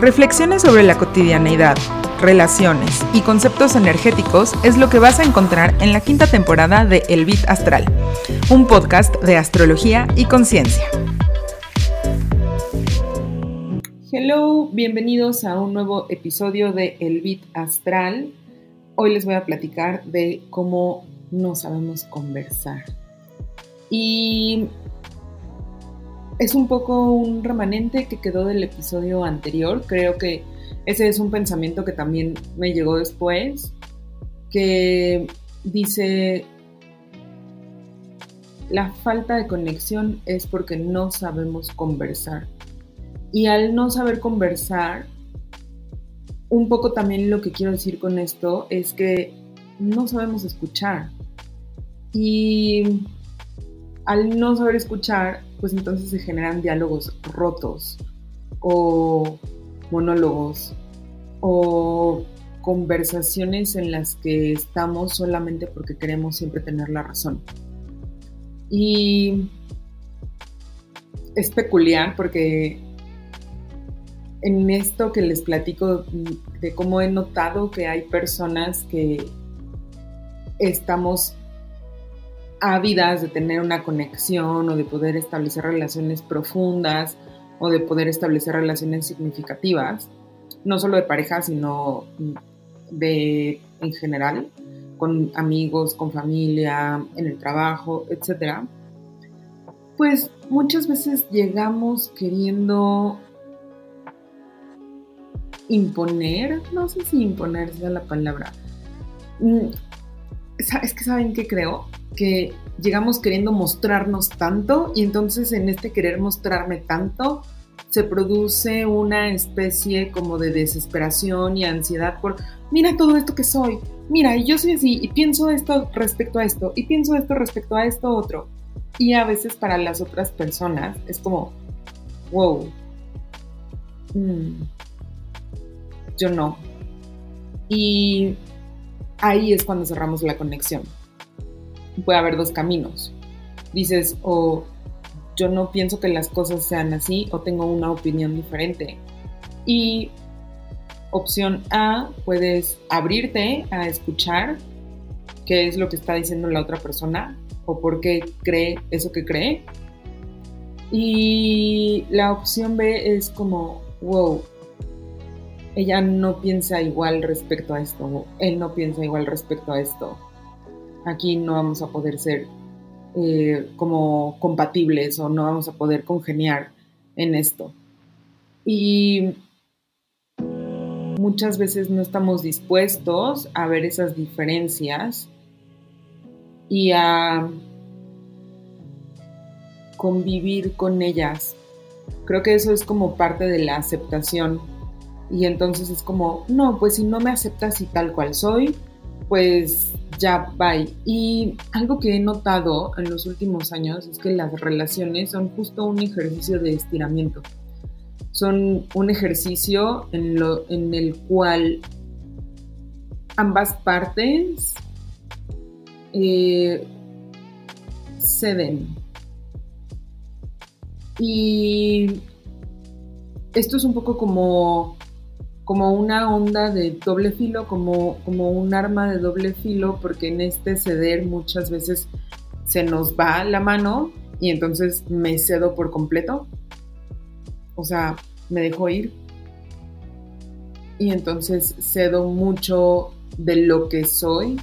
Reflexiones sobre la cotidianeidad, relaciones y conceptos energéticos es lo que vas a encontrar en la quinta temporada de El Bit Astral, un podcast de astrología y conciencia. Hello, bienvenidos a un nuevo episodio de El Bit Astral. Hoy les voy a platicar de cómo no sabemos conversar. Y es un poco un remanente que quedó del episodio anterior. Creo que ese es un pensamiento que también me llegó después, que dice, la falta de conexión es porque no sabemos conversar. Y al no saber conversar, un poco también lo que quiero decir con esto es que no sabemos escuchar. Y al no saber escuchar, pues entonces se generan diálogos rotos o monólogos o conversaciones en las que estamos solamente porque queremos siempre tener la razón. Y es peculiar porque en esto que les platico de cómo he notado que hay personas que estamos ávidas de tener una conexión o de poder establecer relaciones profundas o de poder establecer relaciones significativas, no solo de pareja, sino de en general, con amigos, con familia, en el trabajo, etc. Pues muchas veces llegamos queriendo imponer, no sé si imponer sea la palabra. Es que saben qué creo, que llegamos queriendo mostrarnos tanto y entonces en este querer mostrarme tanto se produce una especie como de desesperación y ansiedad por, mira todo esto que soy, mira, y yo soy así, y pienso esto respecto a esto, y pienso esto respecto a esto otro. Y a veces para las otras personas es como, wow, mm, yo no. Y ahí es cuando cerramos la conexión puede haber dos caminos. Dices, o yo no pienso que las cosas sean así, o tengo una opinión diferente. Y opción A, puedes abrirte a escuchar qué es lo que está diciendo la otra persona o por qué cree eso que cree. Y la opción B es como, wow, ella no piensa igual respecto a esto, él no piensa igual respecto a esto aquí no vamos a poder ser eh, como compatibles o no vamos a poder congeniar en esto. Y muchas veces no estamos dispuestos a ver esas diferencias y a convivir con ellas. Creo que eso es como parte de la aceptación. Y entonces es como, no, pues si no me aceptas y tal cual soy, pues ya, bye. Y algo que he notado en los últimos años es que las relaciones son justo un ejercicio de estiramiento. Son un ejercicio en, lo, en el cual ambas partes eh, ceden. Y esto es un poco como como una onda de doble filo, como, como un arma de doble filo, porque en este ceder muchas veces se nos va la mano y entonces me cedo por completo. O sea, me dejo ir. Y entonces cedo mucho de lo que soy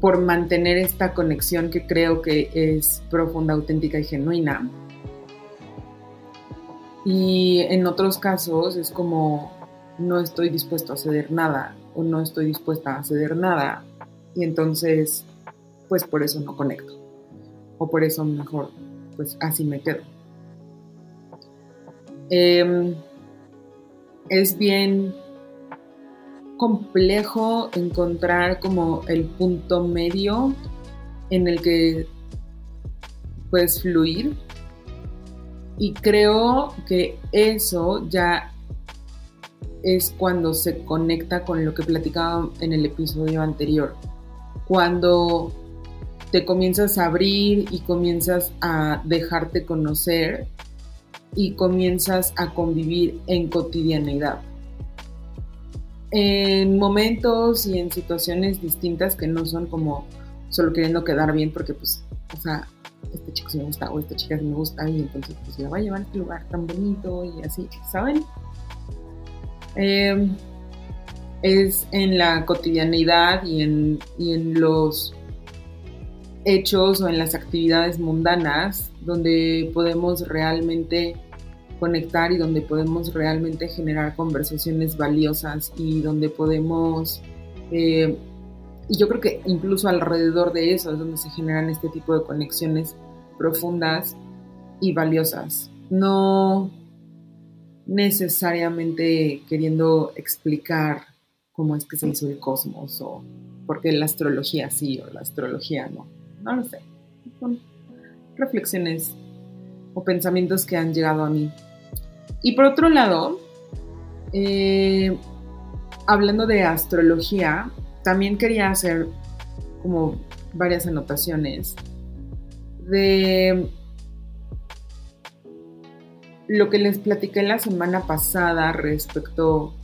por mantener esta conexión que creo que es profunda, auténtica y genuina. Y en otros casos es como no estoy dispuesto a ceder nada o no estoy dispuesta a ceder nada y entonces pues por eso no conecto o por eso mejor pues así me quedo. Em, es bien complejo encontrar como el punto medio en el que puedes fluir y creo que eso ya es cuando se conecta con lo que platicaba en el episodio anterior. Cuando te comienzas a abrir y comienzas a dejarte conocer y comienzas a convivir en cotidianeidad. En momentos y en situaciones distintas que no son como solo queriendo quedar bien porque pues, o sea, este chico sí me gusta o esta chica sí me gusta y entonces pues la va a llevar a este lugar tan bonito y así, ¿saben? Em, es en la cotidianeidad y en, y en los hechos o en las actividades mundanas donde podemos realmente conectar y donde podemos realmente generar conversaciones valiosas y donde podemos, eh, y yo creo que incluso alrededor de eso es donde se generan este tipo de conexiones profundas y valiosas. No necesariamente queriendo explicar cómo es que se hizo el cosmos o porque la astrología sí o la astrología no. No lo sé. Son reflexiones o pensamientos que han llegado a mí. Y por otro lado, eh, hablando de astrología, también quería hacer como varias anotaciones de lo que les platiqué la semana pasada respecto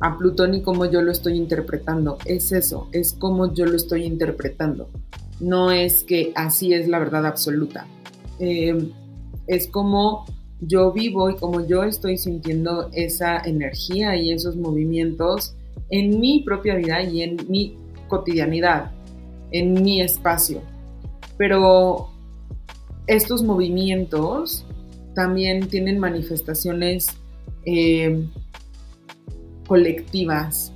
a Plutón y cómo yo lo estoy interpretando. Es eso, es como yo lo estoy interpretando. No es que así es la verdad absoluta. Eh, es como yo vivo y como yo estoy sintiendo esa energía y esos movimientos en mi propia vida y en mi cotidianidad, en mi espacio. Pero estos movimientos también tienen manifestaciones eh, colectivas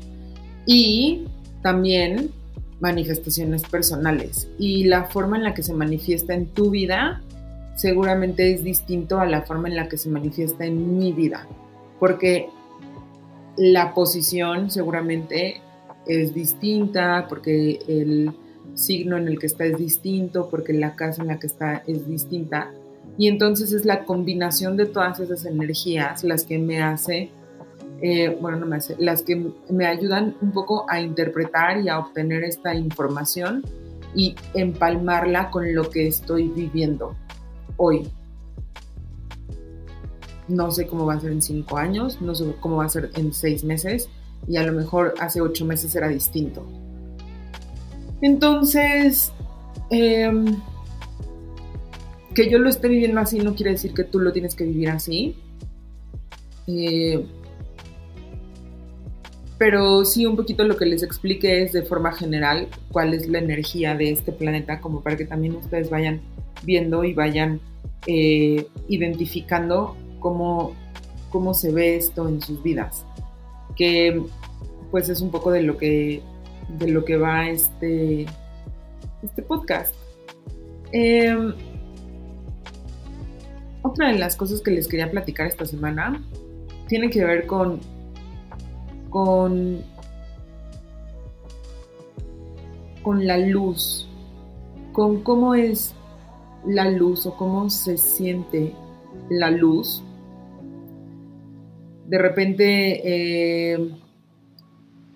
y también manifestaciones personales. Y la forma en la que se manifiesta en tu vida seguramente es distinto a la forma en la que se manifiesta en mi vida, porque la posición seguramente es distinta, porque el signo en el que está es distinto, porque la casa en la que está es distinta. Y entonces es la combinación de todas esas energías las que me eh, bueno, no me hace, las que me ayudan un poco a interpretar y a obtener esta información y empalmarla con lo que estoy viviendo hoy. No sé cómo va a ser en cinco años, no sé cómo va a ser en seis meses y a lo mejor hace ocho meses era distinto. Entonces, em, que yo lo esté viviendo así no quiere decir que tú lo tienes que vivir así. Eh, pero sí un poquito lo que les explique es de forma general cuál es la energía de este planeta, como para que también ustedes vayan viendo y vayan eh, identificando cómo, cómo se ve esto en sus vidas. Que pues es un poco de lo que, de lo que va este, este podcast. Em, otra de las cosas que les quería platicar esta semana tiene que ver con, con, con la luz, con cómo es la luz o cómo se siente la luz. De repente eh,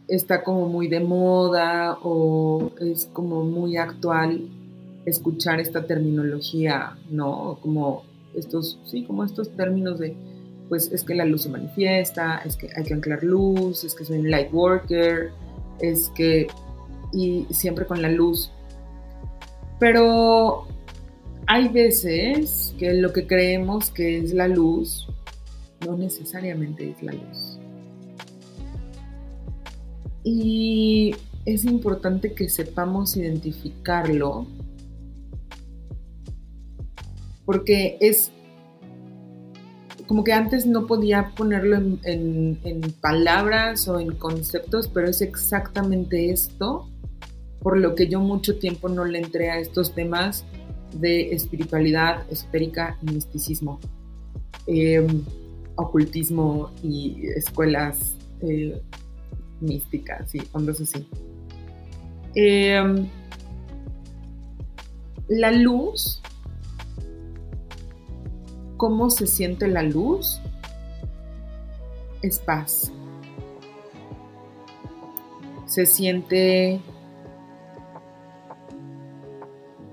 está como muy de moda o es como muy actual escuchar esta terminología, ¿no? Como estos, sí, como estos términos de, pues es que la luz se manifiesta, es que hay que anclar luz, es que soy un light worker, es que, y siempre con la luz. Pero hay veces que lo que creemos que es la luz no necesariamente es la luz. Y es importante que sepamos identificarlo porque es como que antes no podía ponerlo en, palabras o en conceptos, pero es exactamente esto por lo que yo mucho tiempo no le entré a estos temas de espiritualidad esotérica y misticismo, em, ocultismo y escuelas eh, místicas y ondas así. Em, la luz, ¿cómo se siente la luz? Es paz. Se siente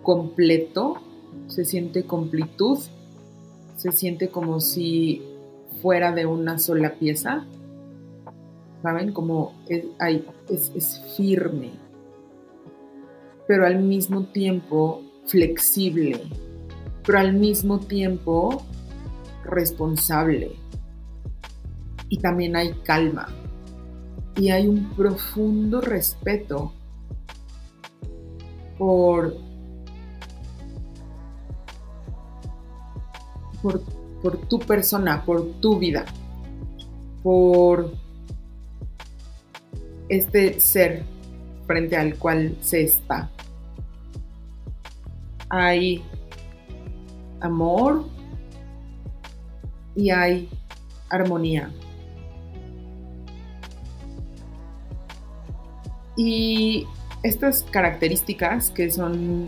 completo, se siente completud, se siente como si fuera de una sola pieza. ¿Saben? Como es, es, firme, pero al mismo tiempo flexible, pero al mismo tiempo responsable. Y también hay calma. Y hay un profundo respeto por, por, por tu persona, por tu vida, por este ser frente al cual se está. Hay amor y hay armonía. Y estas características, que son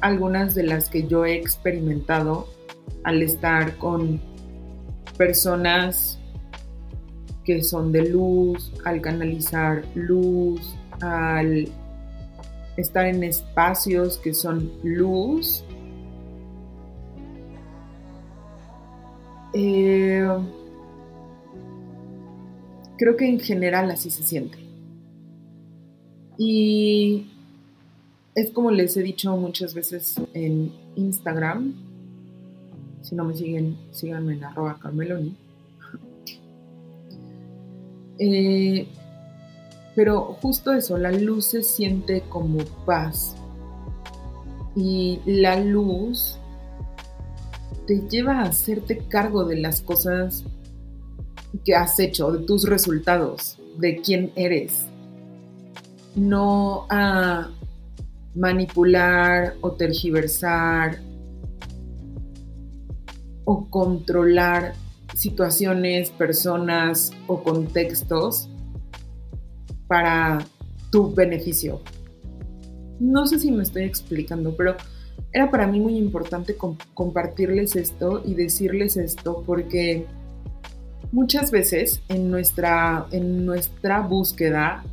algunas de las que yo he experimentado al estar con personas que son de luz, al canalizar luz, al estar en espacios que son luz. Eh, creo que en general así se siente. Y es como les he dicho muchas veces en Instagram. Si no me siguen, síganme en arroba carmeloni. Eh, pero justo eso, la luz se siente como paz. Y la luz te lleva a hacerte cargo de las cosas que has hecho, de tus resultados, de quién eres. No a manipular o tergiversar o controlar situaciones, personas o contextos para tu beneficio. No sé si me estoy explicando, pero era para mí muy importante compartirles esto y decirles esto porque muchas veces en nuestra, en nuestra búsqueda,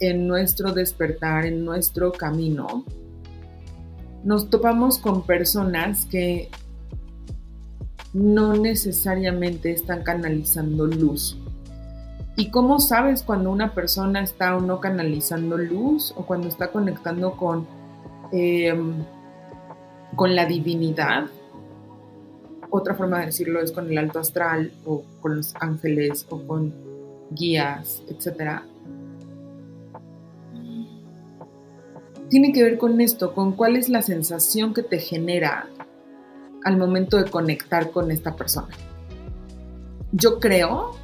en nuestro despertar, en nuestro camino, nos topamos con personas que no necesariamente están canalizando luz. ¿Y cómo sabes cuando una persona está o no canalizando luz o cuando está conectando con, em, con la divinidad? Otra forma de decirlo es con el alto astral o con los ángeles o con guías, etc. Tiene que ver con esto, con cuál es la sensación que te genera al momento de conectar con esta persona. Yo creo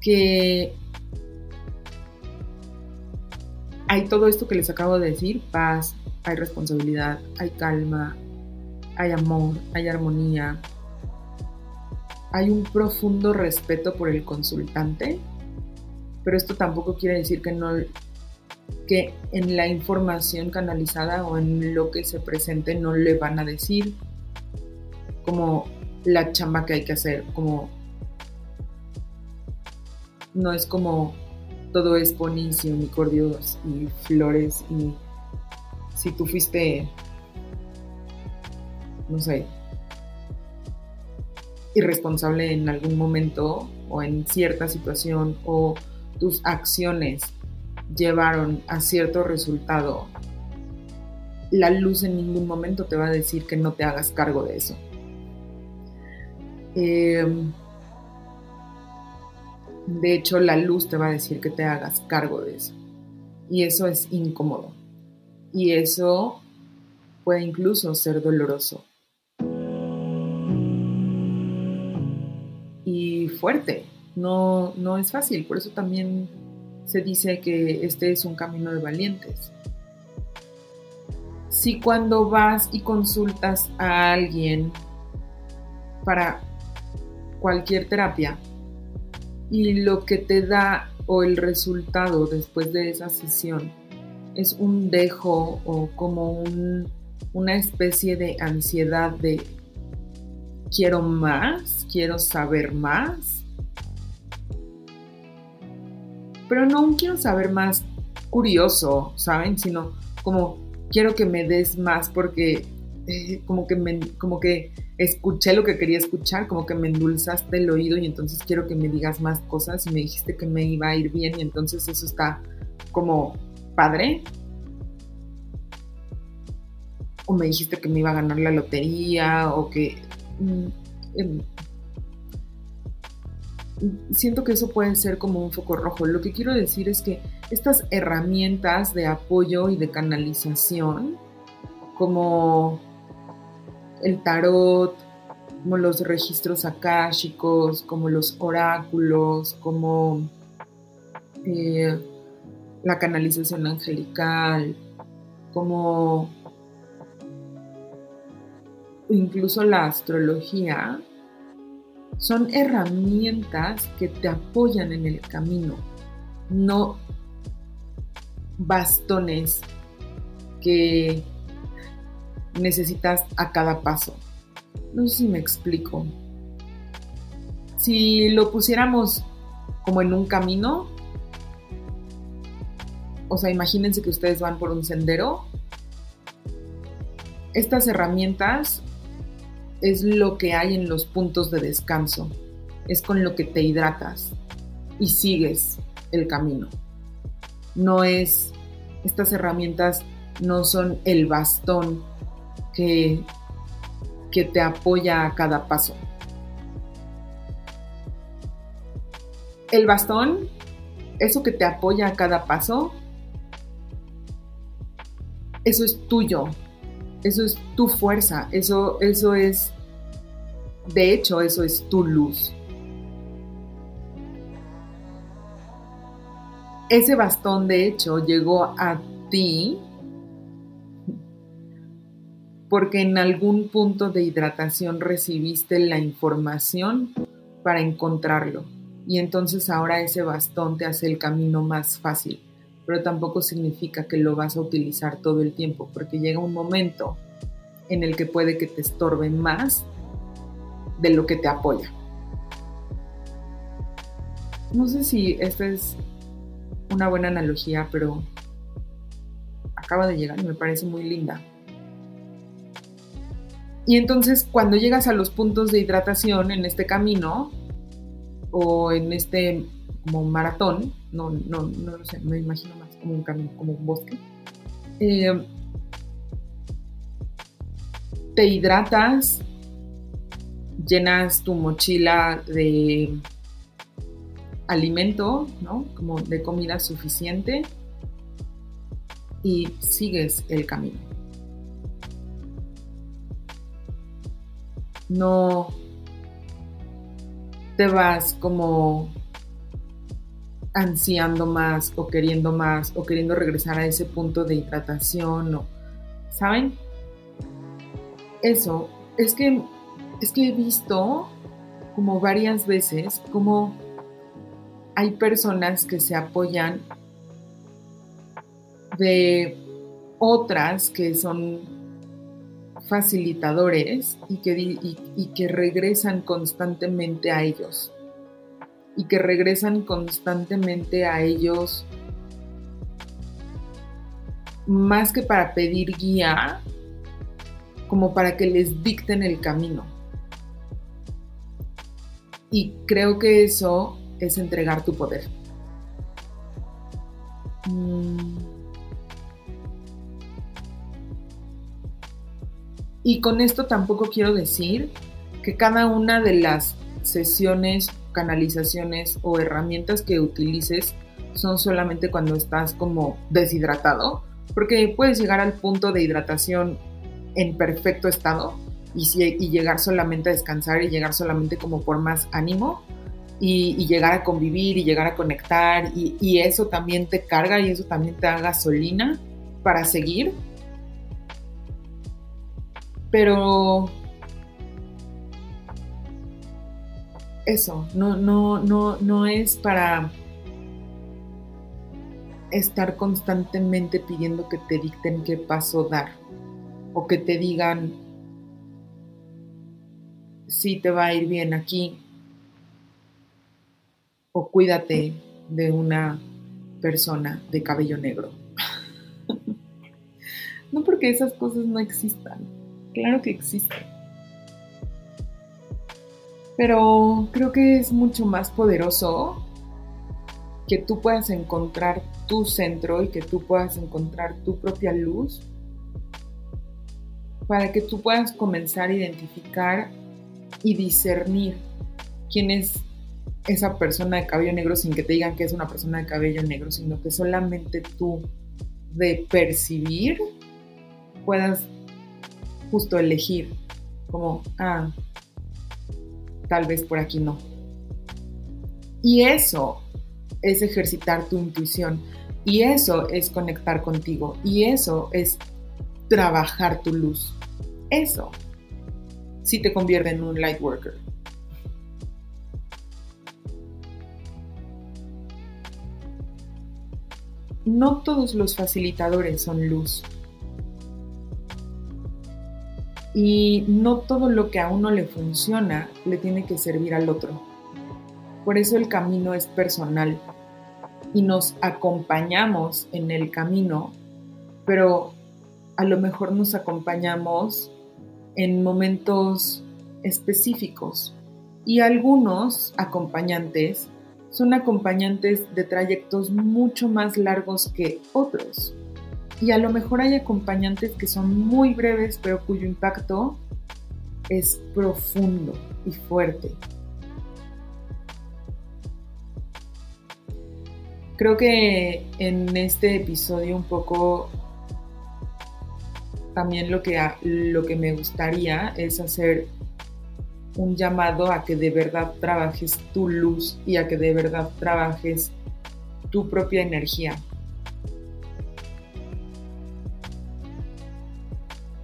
que hay todo esto que les acabo de decir, paz, hay responsabilidad, hay calma, hay amor, hay armonía, hay un profundo respeto por el consultante, pero esto tampoco quiere decir que no que en la información canalizada o en lo que se presente no le van a decir como la chamba que hay que hacer, como no es como todo es ponis y unicordios y flores y si tú fuiste, no sé, irresponsable en algún momento o en cierta situación o tus acciones llevaron a cierto resultado, la luz en ningún momento te va a decir que no te hagas cargo de eso. Em, de hecho, la luz te va a decir que te hagas cargo de eso. Y eso es incómodo. Y eso puede incluso ser doloroso. Y fuerte. No, no es fácil. Por eso también se dice que este es un camino de valientes. Si cuando vas y consultas a alguien para cualquier terapia y lo que te da o el resultado después de esa sesión es un dejo o como una especie de ansiedad de quiero más, quiero saber más, pero no quiero saber más curioso, ¿saben? Sino como quiero que me des más porque eh, como, que como que escuché lo que quería escuchar, como que me endulzaste el oído y entonces quiero que me digas más cosas y me dijiste que me iba a ir bien y entonces eso está como padre. O me dijiste que me iba a ganar la lotería o que... Mm, em, siento que eso puede ser como un foco rojo. Lo que quiero decir es que estas herramientas de apoyo y de canalización, como el tarot, como los registros akáshicos, como los oráculos, como eh, la canalización angelical, como incluso la astrología, son herramientas que te apoyan en el camino, no bastones que necesitas a cada paso. No sé si me explico. Si lo pusiéramos como en un camino, o sea, imagínense que ustedes van por un sendero, estas herramientas es lo que hay en los puntos de descanso, es con lo que te hidratas y sigues el camino. No es, estas herramientas no son el bastón que, que te apoya a cada paso. El bastón, eso que te apoya a cada paso, eso es tuyo, eso es tu fuerza, eso, eso es, de hecho, eso es tu luz. Ese bastón, de hecho, llegó a ti porque en algún punto de hidratación recibiste la información para encontrarlo. Y entonces ahora ese bastón te hace el camino más fácil pero tampoco significa que lo vas a utilizar todo el tiempo, porque llega un momento en el que puede que te estorbe más de lo que te apoya. No sé si esta es una buena analogía, pero acaba de llegar y me parece muy linda. Y entonces cuando llegas a los puntos de hidratación en este camino o en este como maratón, no, no, no lo sé, me imagino más como un camino, como un bosque. Eh, te hidratas, llenas tu mochila de alimento, ¿no? Como de comida suficiente y sigues el camino. No te vas como ansiando más o queriendo más o queriendo regresar a ese punto de hidratación o, ¿saben? Eso, es que, es que he visto como varias veces como hay personas que se apoyan de otras que son facilitadores y que, y que regresan constantemente a ellos y que regresan constantemente a ellos más que para pedir guía, como para que les dicten el camino. Y creo que eso es entregar tu poder. Mm. Y con esto tampoco quiero decir que cada una de las sesiones canalizaciones o herramientas que utilices son solamente cuando estás como deshidratado, porque puedes llegar al punto de hidratación en perfecto estado y, llegar solamente a descansar y llegar solamente como por más ánimo y, llegar a convivir y llegar a conectar y, y eso también te carga y eso también te da gasolina para seguir. Pero eso, no, no, no, no es para estar constantemente pidiendo que te dicten qué paso dar o que te digan si te va a ir bien aquí o cuídate de una persona de cabello negro. no porque esas cosas no existan, Claro que existe. Pero creo que es mucho más poderoso que tú puedas encontrar tu centro y que tú puedas encontrar tu propia luz para que tú puedas comenzar a identificar y discernir quién es esa persona de cabello negro sin que te digan que es una persona de cabello negro, sino que solamente tú de percibir puedas justo elegir como, ah, tal vez por aquí no. Y eso es ejercitar tu intuición. Y eso es conectar contigo. Y eso es trabajar tu luz. Eso sí te convierte en un light worker. No todos los facilitadores son luz. Y no todo lo que a uno le funciona le tiene que servir al otro. Por eso el camino es personal y nos acompañamos en el camino, pero a lo mejor nos acompañamos en momentos específicos y algunos acompañantes son acompañantes de trayectos mucho más largos que otros. Y a lo mejor hay acompañantes que son muy breves, pero cuyo impacto es profundo y fuerte. Creo que en este episodio un poco también lo que, lo que me gustaría es hacer un llamado a que de verdad trabajes tu luz y a que de verdad trabajes tu propia energía.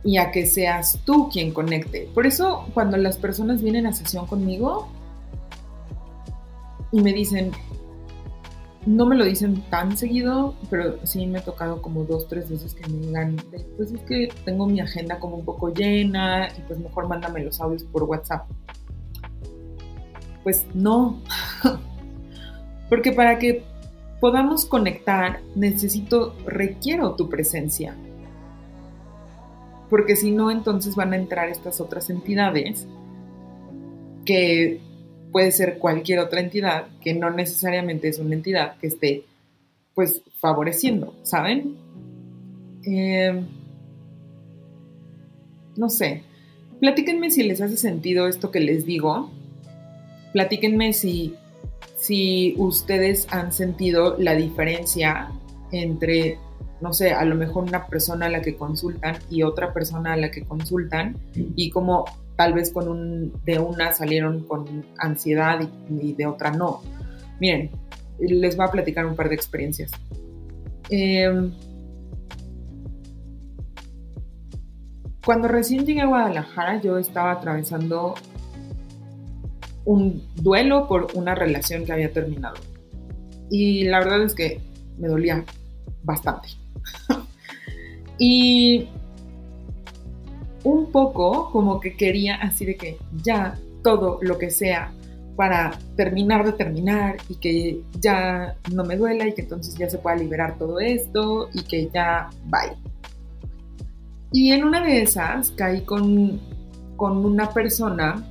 Y a que seas tú quien conecte. Por eso cuando las personas vienen a sesión conmigo y me dicen, no me lo dicen tan seguido, pero sí me ha tocado como dos, tres veces que me digan, pues es que tengo mi agenda como un poco llena y pues mejor mándame los audios por WhatsApp. Pues no, porque para que podamos conectar necesito, requiero tu presencia. Porque si no, entonces van a entrar estas otras entidades que puede ser cualquier otra entidad que no necesariamente es una entidad que esté pues favoreciendo, ¿saben? Em, no sé, platíquenme si les hace sentido esto que les digo, platíquenme si, si ustedes han sentido la diferencia entre, no sé, a lo mejor una persona a la que consultan y otra persona a la que consultan y cómo tal vez con un, de una salieron con ansiedad y, de otra no. Miren, les voy a platicar un par de experiencias. Em, cuando recién llegué a Guadalajara, yo estaba atravesando un duelo por una relación que había terminado. Y la verdad es que me dolía bastante. y un poco como que quería así de que ya todo lo que sea para terminar de terminar y que ya no me duela y que entonces ya se pueda liberar todo esto y que ya bye. Y en una de esas caí con, con una persona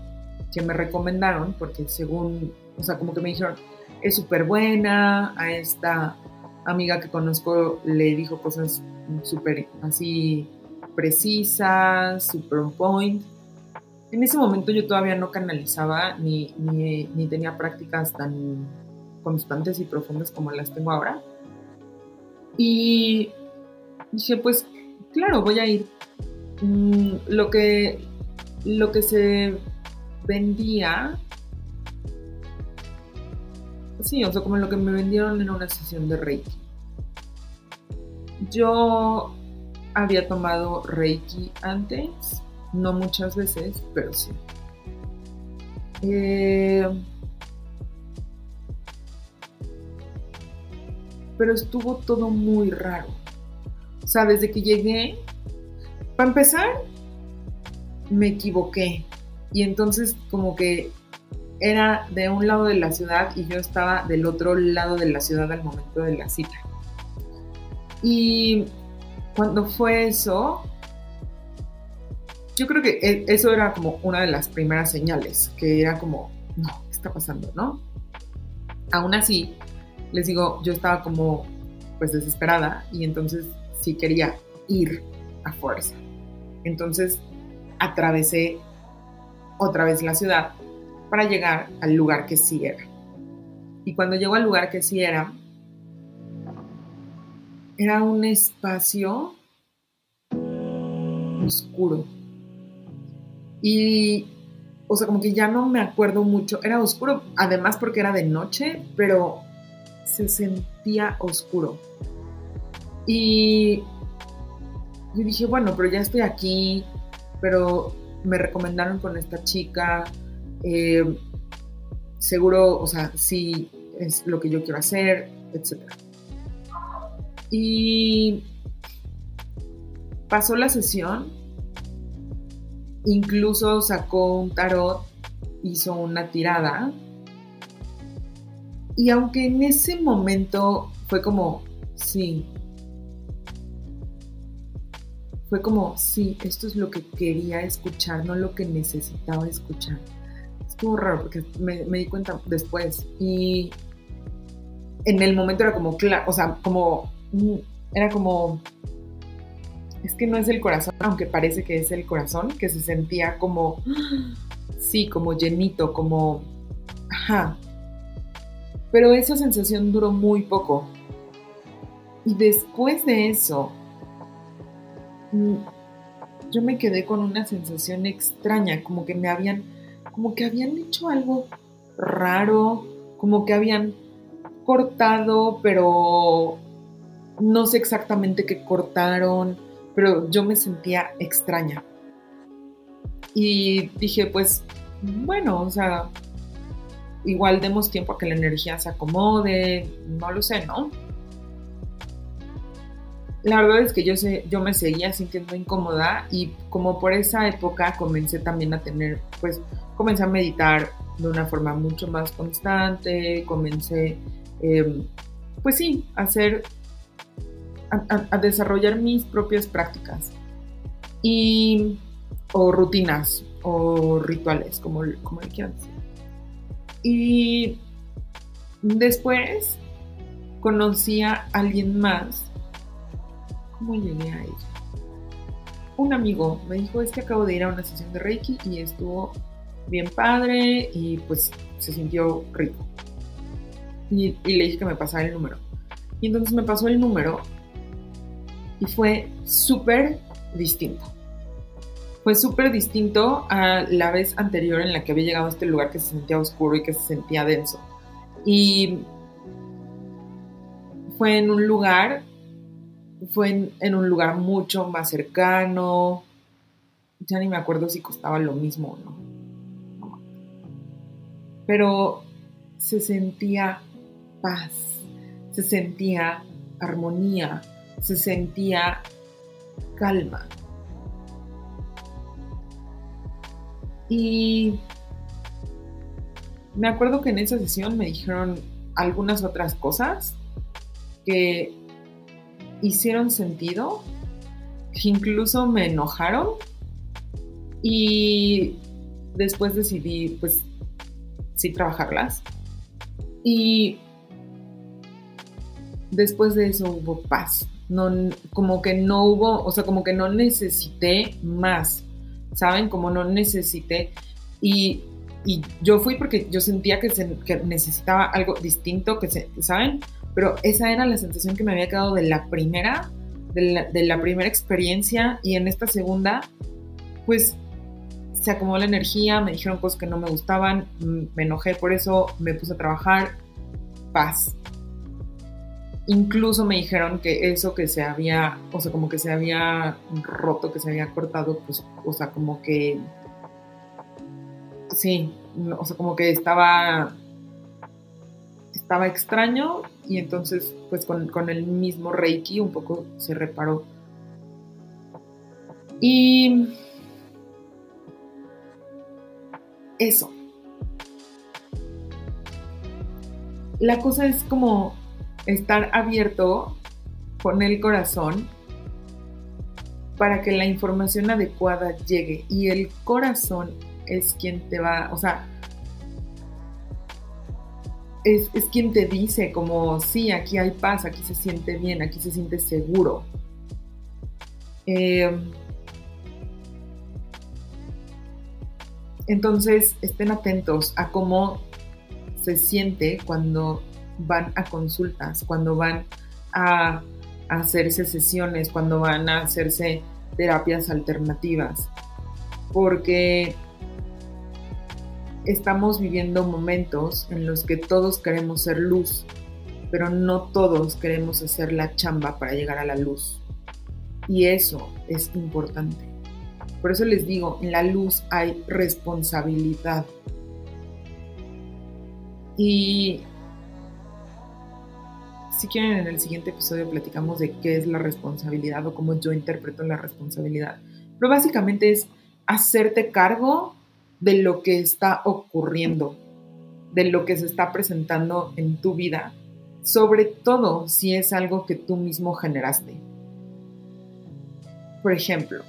que me recomendaron porque según, o sea, como que me dijeron, es súper buena, a esta amiga que conozco le dijo cosas súper así precisa, super on point. En ese momento yo todavía no canalizaba ni, ni, tenía prácticas tan constantes y profundas como las tengo ahora. Y dije, pues claro, voy a ir. Mm, lo, que, lo que se vendía, sí, o sea, como lo que me vendieron en una sesión de Reiki. Yo había tomado Reiki antes, no muchas veces, pero sí. Eh, pero estuvo todo muy raro. O sea, desde que llegué, para empezar, me equivoqué. Y entonces como que era de un lado de la ciudad y yo estaba del otro lado de la ciudad al momento de la cita. Y cuando fue eso, yo creo que e, eso era como una de las primeras señales, que era como, no, ¿qué está pasando, no? Aún así, les digo, yo estaba como, pues desesperada y entonces sí quería ir a fuerza. Entonces atravesé otra vez la ciudad para llegar al lugar que sí era. Y cuando llego al lugar que sí era, era un espacio oscuro. Y, o sea, como que ya no me acuerdo mucho. Era oscuro, además porque era de noche, pero se sentía oscuro. Y yo dije, bueno, pero ya estoy aquí, pero me recomendaron con esta chica. Eh, seguro, o sea, sí es lo que yo quiero hacer, etc. Y pasó la sesión, incluso sacó un tarot, hizo una tirada. Y aunque en ese momento fue como, sí, fue como, sí, esto es lo que quería escuchar, no lo que necesitaba escuchar. Estuvo raro porque me, me di cuenta después y en el momento era como, claro, o sea, como, mm, era como, es que no es el corazón, aunque parece que es el corazón, que se sentía como, sí, como llenito, como, ajá. Pero esa sensación duró muy poco. Y después de eso, mm, yo me quedé con una sensación extraña, como que me habían, como que habían hecho algo raro, como que habían cortado, pero no sé exactamente qué cortaron pero yo me sentía extraña. Y dije, pues, bueno, o sea, igual demos tiempo a que la energía se acomode, no lo sé, ¿no? La verdad es que yo, sé, yo me seguía sintiendo incómoda y como por esa época comencé también a tener, pues, comencé a meditar de una forma mucho más constante, comencé, em, pues sí, a hacer a, desarrollar mis propias prácticas y, o rutinas o rituales, como, como le quieran decir. Y después conocí a alguien más. ¿Cómo llegué a ella? Un amigo me dijo, es que acabo de ir a una sesión de Reiki y estuvo bien padre y pues se sintió rico. Y, y le dije que me pasara el número. Y entonces me pasó el número y fue súper distinto. Fue súper distinto a la vez anterior en la que había llegado a este lugar que se sentía oscuro y que se sentía denso. Y fue en un lugar, fue en, un lugar mucho más cercano. Ya ni me acuerdo si costaba lo mismo o no. Pero se sentía paz, se sentía armonía, se sentía calma. Y me acuerdo que en esa sesión me dijeron algunas otras cosas que hicieron sentido, que incluso me enojaron y después decidí pues sí trabajarlas. Y después de eso hubo paz, no, como que no hubo, o sea, como que no necesité más, ¿saben? Como no necesité. Y, yo fui porque yo sentía que, necesitaba algo distinto, que se, ¿saben? Pero esa era la sensación que me había quedado de la primera, de la, primera experiencia y en esta segunda, pues se acomodó la energía, me dijeron cosas que no me gustaban, me enojé por eso, me puse a trabajar, paz, Incluso me dijeron que eso que se había, o sea, como que se había roto, que se había cortado, pues, o sea, como que, sí, o sea, como que estaba, estaba extraño y entonces, pues, con, con el mismo Reiki un poco se reparó. Y eso. La cosa es como estar abierto con el corazón para que la información adecuada llegue y el corazón es quien te va, o sea, es, quien te dice como, sí, aquí hay paz, aquí se siente bien, aquí se siente seguro. Eh, entonces, estén atentos a cómo se siente cuando van a consultas, cuando van a, hacerse sesiones, cuando van a hacerse terapias alternativas, porque estamos viviendo momentos en los que todos queremos ser luz, pero no todos queremos hacer la chamba para llegar a la luz. Y eso es importante. Por eso les digo, en la luz hay responsabilidad. Y si quieren, en el siguiente episodio platicamos de qué es la responsabilidad o cómo yo interpreto la responsabilidad. Pero básicamente es hacerte cargo de lo que está ocurriendo, de lo que se está presentando en tu vida, sobre todo si es algo que tú mismo generaste. Por ejemplo,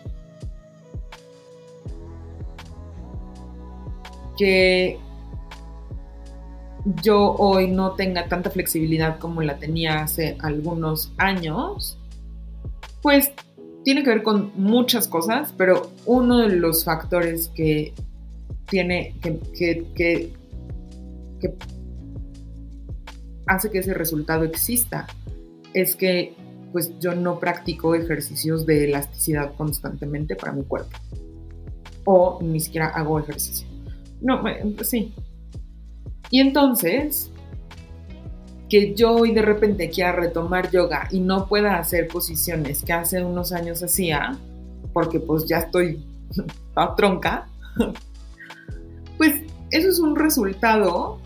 que yo hoy no tenga tanta flexibilidad como la tenía hace algunos años, pues tiene que ver con muchas cosas, pero uno de los factores que tiene que, que, hace que ese resultado exista. Es que pues yo no practico ejercicios de elasticidad constantemente para mi cuerpo. O ni siquiera hago ejercicio. No, sí, y entonces, que yo hoy de repente quiera retomar yoga y no pueda hacer posiciones que hace unos años hacía, porque pues ya estoy tronca, eso es un resultado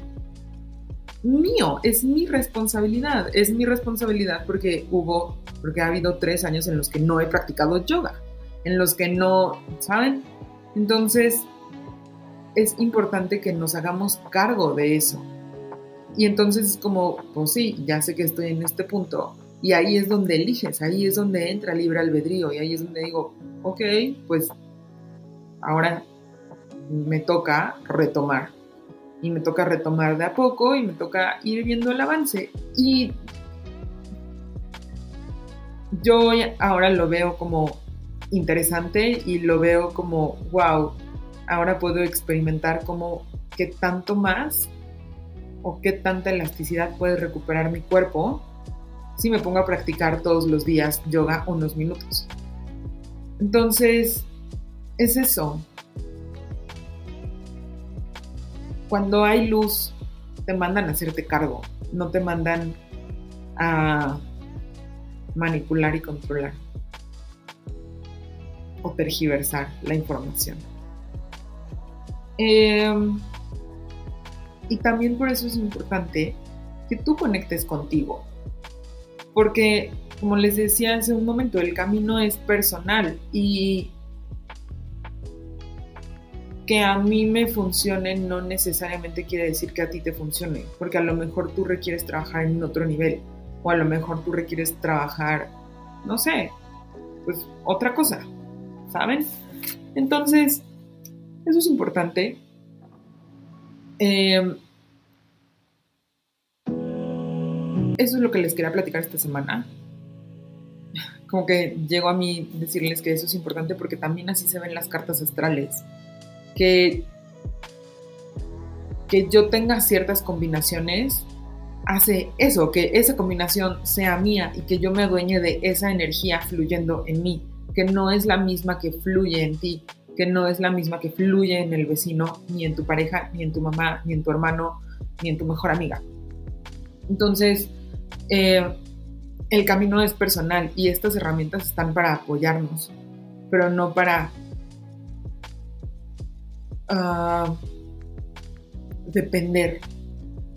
mío, es mi responsabilidad, es mi responsabilidad porque hubo, porque ha habido tres años en los que no he practicado yoga, en los que no, ¿saben? Entonces, es importante que nos hagamos cargo de eso. Y entonces es como, pues sí, ya sé que estoy en este punto. Y ahí es donde eliges, ahí es donde entra libre albedrío. Y ahí es donde digo, ok, pues ahora me toca retomar. Y me toca retomar de a poco y me toca ir viendo el avance. Y yo ahora lo veo como interesante y lo veo como, wow, ahora puedo experimentar cómo qué tanto más o qué tanta elasticidad puede recuperar mi cuerpo si me pongo a practicar todos los días yoga unos minutos. Entonces, es eso. Cuando hay luz, te mandan a hacerte cargo, no te mandan a manipular y controlar o tergiversar la información. Em, y también por eso es importante que tú conectes contigo. Porque, como les decía hace un momento, el camino es personal y que a mí me funcione no necesariamente quiere decir que a ti te funcione, porque a lo mejor tú requieres trabajar en otro nivel o a lo mejor tú requieres trabajar, no sé, pues otra cosa, ¿saben? Entonces, eso es importante. Em, eso es lo que les quería platicar esta semana. Como que llego a mí decirles que eso es importante porque también así se ven las cartas astrales. Que, que yo tenga ciertas combinaciones hace eso, que esa combinación sea mía y que yo me adueñe de esa energía fluyendo en mí, que no es la misma que fluye en ti, que no es la misma que fluye en el vecino, ni en tu pareja, ni en tu mamá, ni en tu hermano, ni en tu mejor amiga. Entonces, eh, el camino es personal y estas herramientas están para apoyarnos, pero no para depender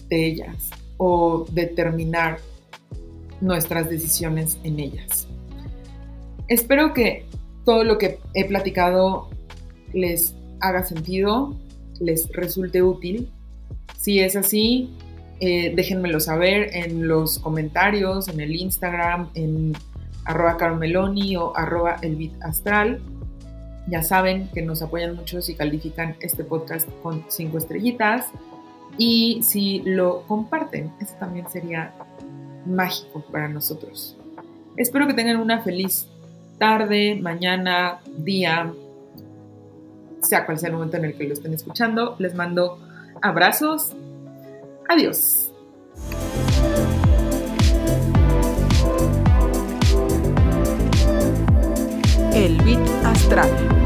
de ellas o determinar nuestras decisiones en ellas. Espero que todo lo que he platicado les haga sentido, les resulte útil. Si es así, eh, déjenmelo saber en los comentarios, en el Instagram, en arroba carmeloni o arroba el astral. Ya saben que nos apoyan mucho si califican este podcast con cinco estrellitas y si lo comparten. Eso también sería mágico para nosotros. Espero que tengan una feliz tarde, mañana, día, sea cual sea el momento en el que lo estén escuchando. Les mando abrazos. Adiós. El Bit Astral.